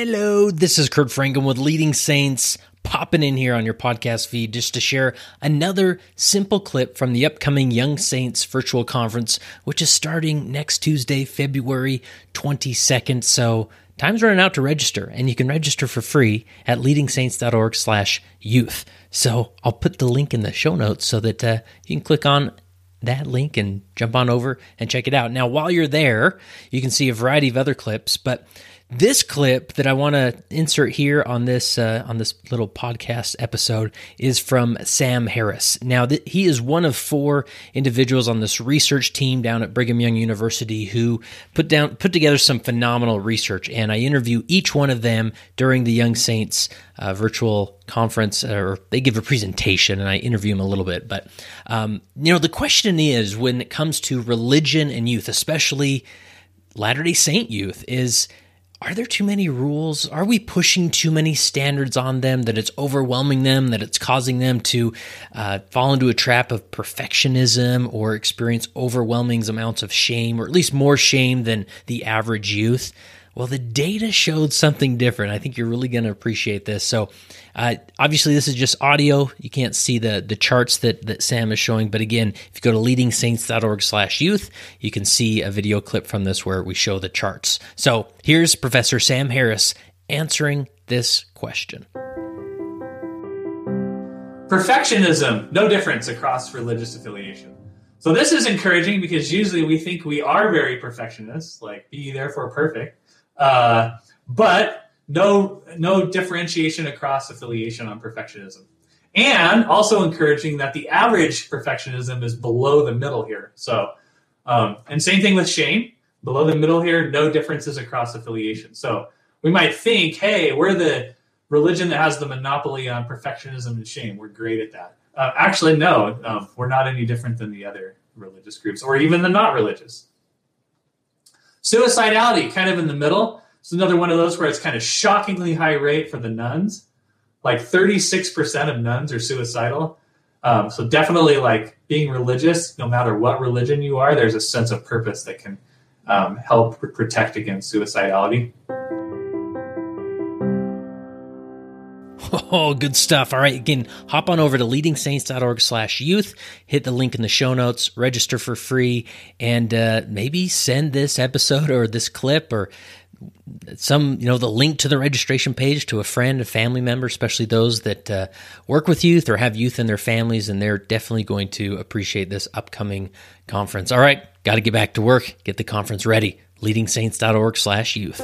Hello, this is Kurt Francom with Leading Saints, popping in here on your podcast feed just to share another simple clip from the upcoming Young Saints virtual conference, which is starting next Tuesday, February 22nd. So time's running out to register, and you can register for free at leadingsaints.org slash youth. So I'll put the link in the show notes so that uh, you can click on that link and jump on over and check it out. Now, while you're there, you can see a variety of other clips, but this clip that I want to insert here on this uh, on this little podcast episode is from Sam Hardy. Now, th- he is one of four individuals on this research team down at Brigham Young University who put down put together some phenomenal research, and I interview each one of them during the Young Saints uh, virtual conference, or they give a presentation, and I interview them a little bit. But um, you know, the question is when it comes to religion and youth, especially Latter Day Saint youth, is are there too many rules? Are we pushing too many standards on them that it's overwhelming them, that it's causing them to uh, fall into a trap of perfectionism or experience overwhelming amounts of shame, or at least more shame than the average youth? Well, the data showed something different. I think you're really going to appreciate this. So, uh, obviously, this is just audio. You can't see the the charts that that Sam is showing. But again, if you go to leadingsaints.org/youth, you can see a video clip from this where we show the charts. So here's Professor Sam Hardy answering this question. Perfectionism, no difference across religious affiliation. So this is encouraging because usually we think we are very perfectionists, like be therefore perfect. Uh, but no no differentiation across affiliation on perfectionism. And also encouraging that the average perfectionism is below the middle here. So, um, and same thing with shame, below the middle here, no differences across affiliation. So we might think, hey, we're the religion that has the monopoly on perfectionism and shame. We're great at that. Uh, actually, no, um, we're not any different than the other religious groups or even the not religious. Suicidality, kind of in the middle. It's another one of those where it's kind of shockingly high rate for the nones. Like 36% of nones are suicidal. Um, so definitely like being religious, no matter what religion you are, there's a sense of purpose that can um, help protect against suicidality. Oh, good stuff. All right. Again, hop on over to leadingsaints.org slash youth, hit the link in the show notes, register for free, and uh, maybe send this episode or this clip or some, you know, the link to the registration page to a friend, a family member, especially those that uh, work with youth or have youth in their families, and they're definitely going to appreciate this upcoming conference. All right. Got to get back to work, get the conference ready. leadingsaints.org slash youth.